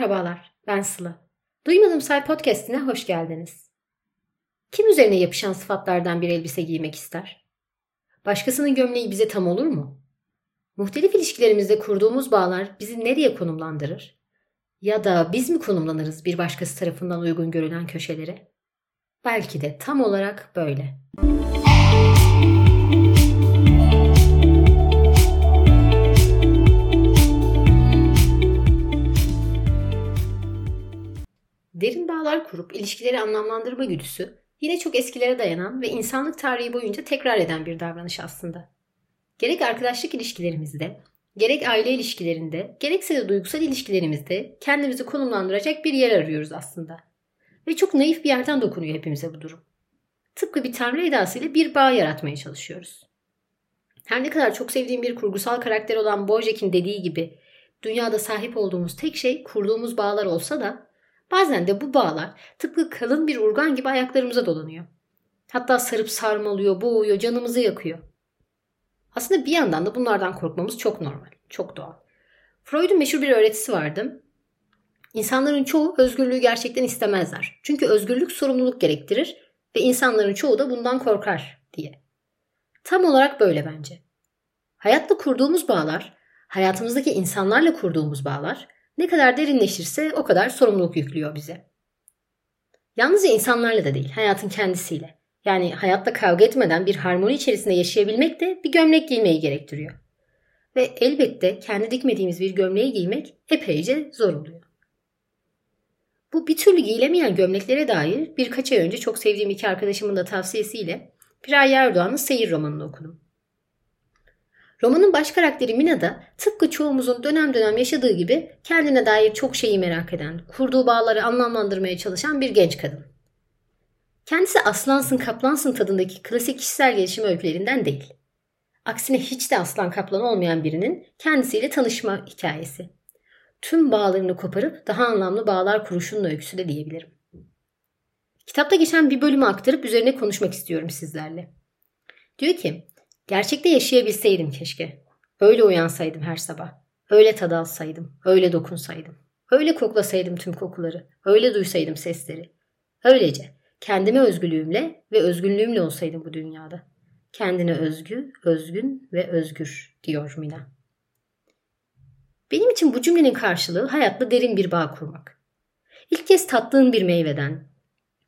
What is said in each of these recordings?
Merhabalar, ben Sıla. Duymadım Say Podcast'ine hoş geldiniz. Kim üzerine yapışan sıfatlardan bir elbise giymek ister? Başkasının gömleği bize tam olur mu? Muhtelif ilişkilerimizde kurduğumuz bağlar bizi nereye konumlandırır? Ya da biz mi konumlanırız bir başkası tarafından uygun görülen köşelere? Belki de tam olarak böyle. Derin ilişkileri anlamlandırma güdüsü yine çok eskilere dayanan ve insanlık tarihi boyunca tekrar eden bir davranış aslında. Gerek arkadaşlık ilişkilerimizde, gerek aile ilişkilerinde, gerekse de duygusal ilişkilerimizde kendimizi konumlandıracak bir yer arıyoruz aslında. Ve çok naif bir yerden dokunuyor hepimize bu durum. Tıpkı bir tanrı edasıyla bir bağ yaratmaya çalışıyoruz. Her ne kadar çok sevdiğim bir kurgusal karakter olan Bojack'in dediği gibi dünyada sahip olduğumuz tek şey kurduğumuz bağlar olsa da Bazen de bu bağlar tıpkı kalın bir urgan gibi ayaklarımıza dolanıyor. Hatta sarıp sarmalıyor, boğuyor, canımızı yakıyor. Aslında bir yandan da bunlardan korkmamız çok normal, çok doğal. Freud'un meşhur bir öğretisi vardı. İnsanların çoğu özgürlüğü gerçekten istemezler. Çünkü özgürlük sorumluluk gerektirir ve insanların çoğu da bundan korkar diye. Tam olarak böyle bence. Hayatla kurduğumuz bağlar, hayatımızdaki insanlarla kurduğumuz bağlar ne kadar derinleşirse o kadar sorumluluk yüklüyor bize. Yalnızca insanlarla da değil, hayatın kendisiyle. Yani hayatta kavga etmeden bir harmoni içerisinde yaşayabilmek de bir gömlek giymeyi gerektiriyor. Ve elbette kendi dikmediğimiz bir gömleği giymek epeyce zor oluyor. Bu bir türlü giyilemeyen gömleklere dair birkaç ay önce çok sevdiğim iki arkadaşımın da tavsiyesiyle Piray Erdoğan'ın Seyir romanını okudum. Romanın baş karakteri Mina da tıpkı çoğumuzun dönem dönem yaşadığı gibi kendine dair çok şeyi merak eden, kurduğu bağları anlamlandırmaya çalışan bir genç kadın. Kendisi aslansın kaplansın tadındaki klasik kişisel gelişim öykülerinden değil. Aksine hiç de aslan kaplan olmayan birinin kendisiyle tanışma hikayesi. Tüm bağlarını koparıp daha anlamlı bağlar kuruşunun öyküsü de diyebilirim. Kitapta geçen bir bölümü aktarıp üzerine konuşmak istiyorum sizlerle. Diyor ki, Gerçekte yaşayabilseydim keşke. Öyle uyansaydım her sabah. Öyle tad alsaydım. Öyle dokunsaydım. Öyle koklasaydım tüm kokuları. Öyle duysaydım sesleri. Öylece kendime özgürlüğümle ve özgünlüğümle olsaydım bu dünyada. Kendine özgü, özgün ve özgür diyor Mina. Benim için bu cümlenin karşılığı hayatla derin bir bağ kurmak. İlk kez tattığın bir meyveden,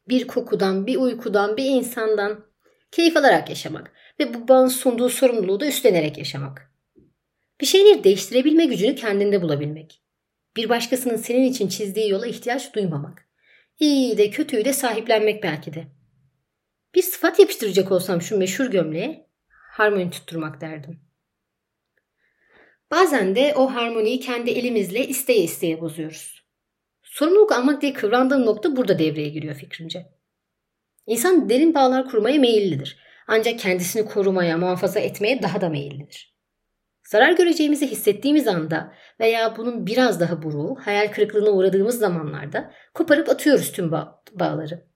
bir kokudan, bir uykudan, bir insandan keyif alarak yaşamak ve bu bağın sunduğu sorumluluğu da üstlenerek yaşamak. Bir şeyleri değiştirebilme gücünü kendinde bulabilmek. Bir başkasının senin için çizdiği yola ihtiyaç duymamak. İyi de kötüyü de sahiplenmek belki de. Bir sıfat yapıştıracak olsam şu meşhur gömleğe harmoni tutturmak derdim. Bazen de o harmoniyi kendi elimizle isteye isteye bozuyoruz. Sorumluluk almak diye kıvrandığım nokta burada devreye giriyor fikrimce. İnsan derin bağlar kurmaya meyillidir. Ancak kendisini korumaya, muhafaza etmeye daha da meyillidir. Zarar göreceğimizi hissettiğimiz anda veya bunun biraz daha buruğu, hayal kırıklığına uğradığımız zamanlarda koparıp atıyoruz tüm bağ- bağları.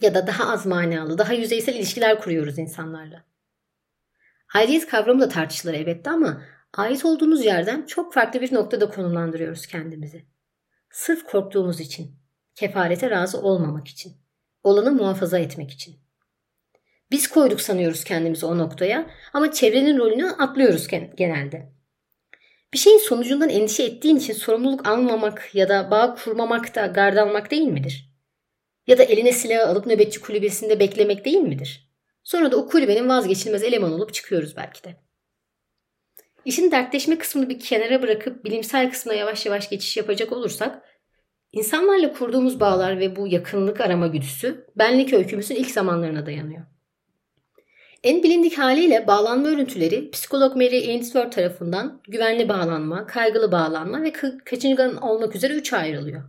Ya da daha az manalı, daha yüzeysel ilişkiler kuruyoruz insanlarla. Aidiyet kavramı da tartışılır elbette ama ait olduğumuz yerden çok farklı bir noktada konumlandırıyoruz kendimizi. Sırf korktuğumuz için, kefarete razı olmamak için, olanı muhafaza etmek için. Biz koyduk sanıyoruz kendimizi o noktaya ama çevrenin rolünü atlıyoruz genelde. Bir şeyin sonucundan endişe ettiğin için sorumluluk almamak ya da bağ kurmamak da gard almak değil midir? Ya da eline silahı alıp nöbetçi kulübesinde beklemek değil midir? Sonra da o kulübenin vazgeçilmez eleman olup çıkıyoruz belki de. İşin dertleşme kısmını bir kenara bırakıp bilimsel kısmına yavaş yavaş geçiş yapacak olursak, insanlarla kurduğumuz bağlar ve bu yakınlık arama güdüsü benlik öykümüzün ilk zamanlarına dayanıyor. En bilindik haliyle bağlanma örüntüleri psikolog Mary Ainsworth tarafından güvenli bağlanma, kaygılı bağlanma ve kaçıngan olmak üzere üç ayrılıyor.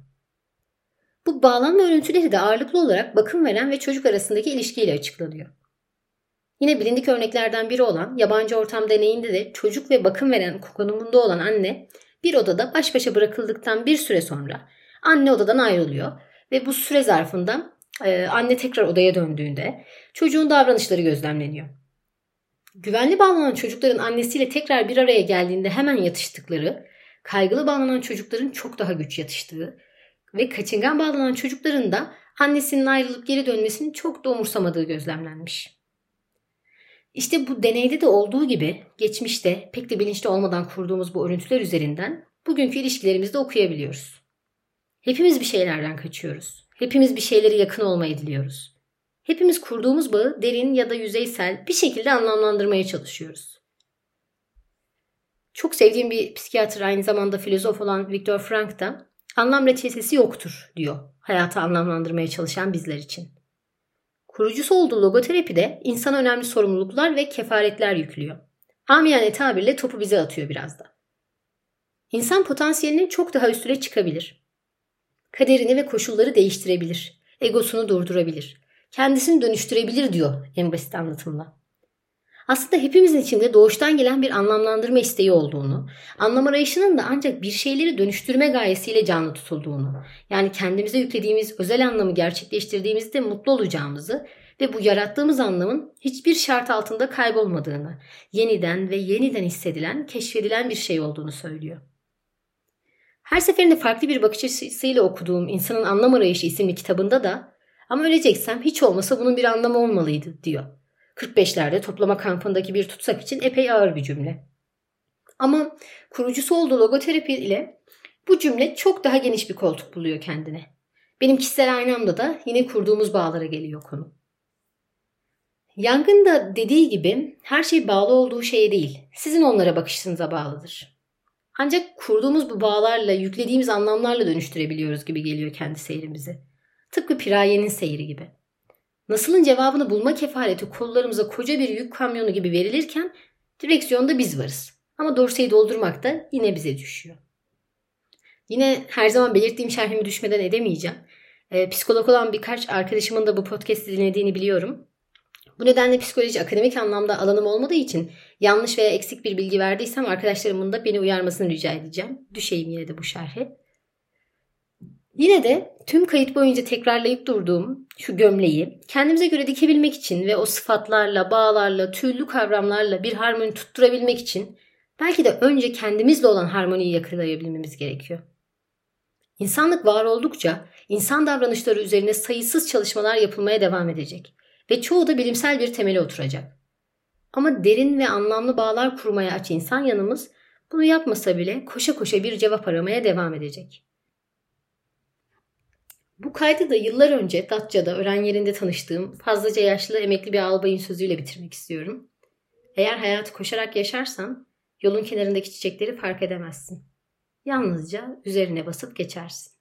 Bu bağlanma örüntüleri de ağırlıklı olarak bakım veren ve çocuk arasındaki ilişkiyle açıklanıyor. Yine bilindik örneklerden biri olan yabancı ortam deneyinde de çocuk ve bakım veren konumunda olan anne bir odada baş başa bırakıldıktan bir süre sonra anne odadan ayrılıyor ve bu süre zarfında ee, anne tekrar odaya döndüğünde çocuğun davranışları gözlemleniyor. Güvenli bağlanan çocukların annesiyle tekrar bir araya geldiğinde hemen yatıştıkları, kaygılı bağlanan çocukların çok daha güç yatıştığı ve kaçıngan bağlanan çocukların da annesinin ayrılıp geri dönmesini çok da umursamadığı gözlemlenmiş. İşte bu deneyde de olduğu gibi geçmişte pek de bilinçli olmadan kurduğumuz bu örüntüler üzerinden bugünkü ilişkilerimizde okuyabiliyoruz. Hepimiz bir şeylerden kaçıyoruz. Hepimiz bir şeyleri yakın olmayı diliyoruz. Hepimiz kurduğumuz bağı derin ya da yüzeysel bir şekilde anlamlandırmaya çalışıyoruz. Çok sevdiğim bir psikiyatr aynı zamanda filozof olan Viktor Frank da anlam reçetesi yoktur diyor hayatı anlamlandırmaya çalışan bizler için. Kurucusu olduğu logoterapide insana önemli sorumluluklar ve kefaretler yüklüyor. Amiyane tabirle topu bize atıyor biraz da. İnsan potansiyelinin çok daha üstüne çıkabilir. Kaderini ve koşulları değiştirebilir. Egosunu durdurabilir. Kendisini dönüştürebilir diyor en basit anlatımla aslında hepimizin içinde doğuştan gelen bir anlamlandırma isteği olduğunu, anlam arayışının da ancak bir şeyleri dönüştürme gayesiyle canlı tutulduğunu, yani kendimize yüklediğimiz özel anlamı gerçekleştirdiğimizde mutlu olacağımızı ve bu yarattığımız anlamın hiçbir şart altında kaybolmadığını, yeniden ve yeniden hissedilen, keşfedilen bir şey olduğunu söylüyor. Her seferinde farklı bir bakış açısıyla okuduğum İnsanın Anlam Arayışı isimli kitabında da ama öleceksem hiç olmasa bunun bir anlamı olmalıydı diyor. 45'lerde toplama kampındaki bir tutsak için epey ağır bir cümle. Ama kurucusu olduğu logoterapi ile bu cümle çok daha geniş bir koltuk buluyor kendine. Benim kişisel aynamda da yine kurduğumuz bağlara geliyor konu. Yangın da dediği gibi her şey bağlı olduğu şeye değil, sizin onlara bakışınıza bağlıdır. Ancak kurduğumuz bu bağlarla, yüklediğimiz anlamlarla dönüştürebiliyoruz gibi geliyor kendi seyrimizi. Tıpkı Piraye'nin seyri gibi. Nasılın cevabını bulma kefareti kollarımıza koca bir yük kamyonu gibi verilirken direksiyonda biz varız. Ama dorseyi doldurmak da yine bize düşüyor. Yine her zaman belirttiğim şerhimi düşmeden edemeyeceğim. E, psikolog olan birkaç arkadaşımın da bu podcast'i dinlediğini biliyorum. Bu nedenle psikoloji akademik anlamda alanım olmadığı için yanlış veya eksik bir bilgi verdiysem arkadaşlarımın da beni uyarmasını rica edeceğim. Düşeyim yine de bu şerhe. Yine de tüm kayıt boyunca tekrarlayıp durduğum şu gömleği kendimize göre dikebilmek için ve o sıfatlarla, bağlarla, tüylü kavramlarla bir harmoni tutturabilmek için belki de önce kendimizle olan harmoniyi yakalayabilmemiz gerekiyor. İnsanlık var oldukça insan davranışları üzerine sayısız çalışmalar yapılmaya devam edecek ve çoğu da bilimsel bir temele oturacak. Ama derin ve anlamlı bağlar kurmaya aç insan yanımız bunu yapmasa bile koşa koşa bir cevap aramaya devam edecek. Bu kaydı da yıllar önce Datça'da öğren yerinde tanıştığım fazlaca yaşlı emekli bir albayın sözüyle bitirmek istiyorum. Eğer hayatı koşarak yaşarsan yolun kenarındaki çiçekleri fark edemezsin. Yalnızca üzerine basıp geçersin.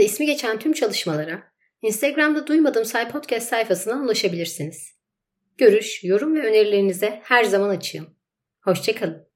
Yayında ismi geçen tüm çalışmalara Instagram'da Duymadım Say Podcast sayfasına ulaşabilirsiniz. Görüş, yorum ve önerilerinize her zaman açığım. Hoşçakalın.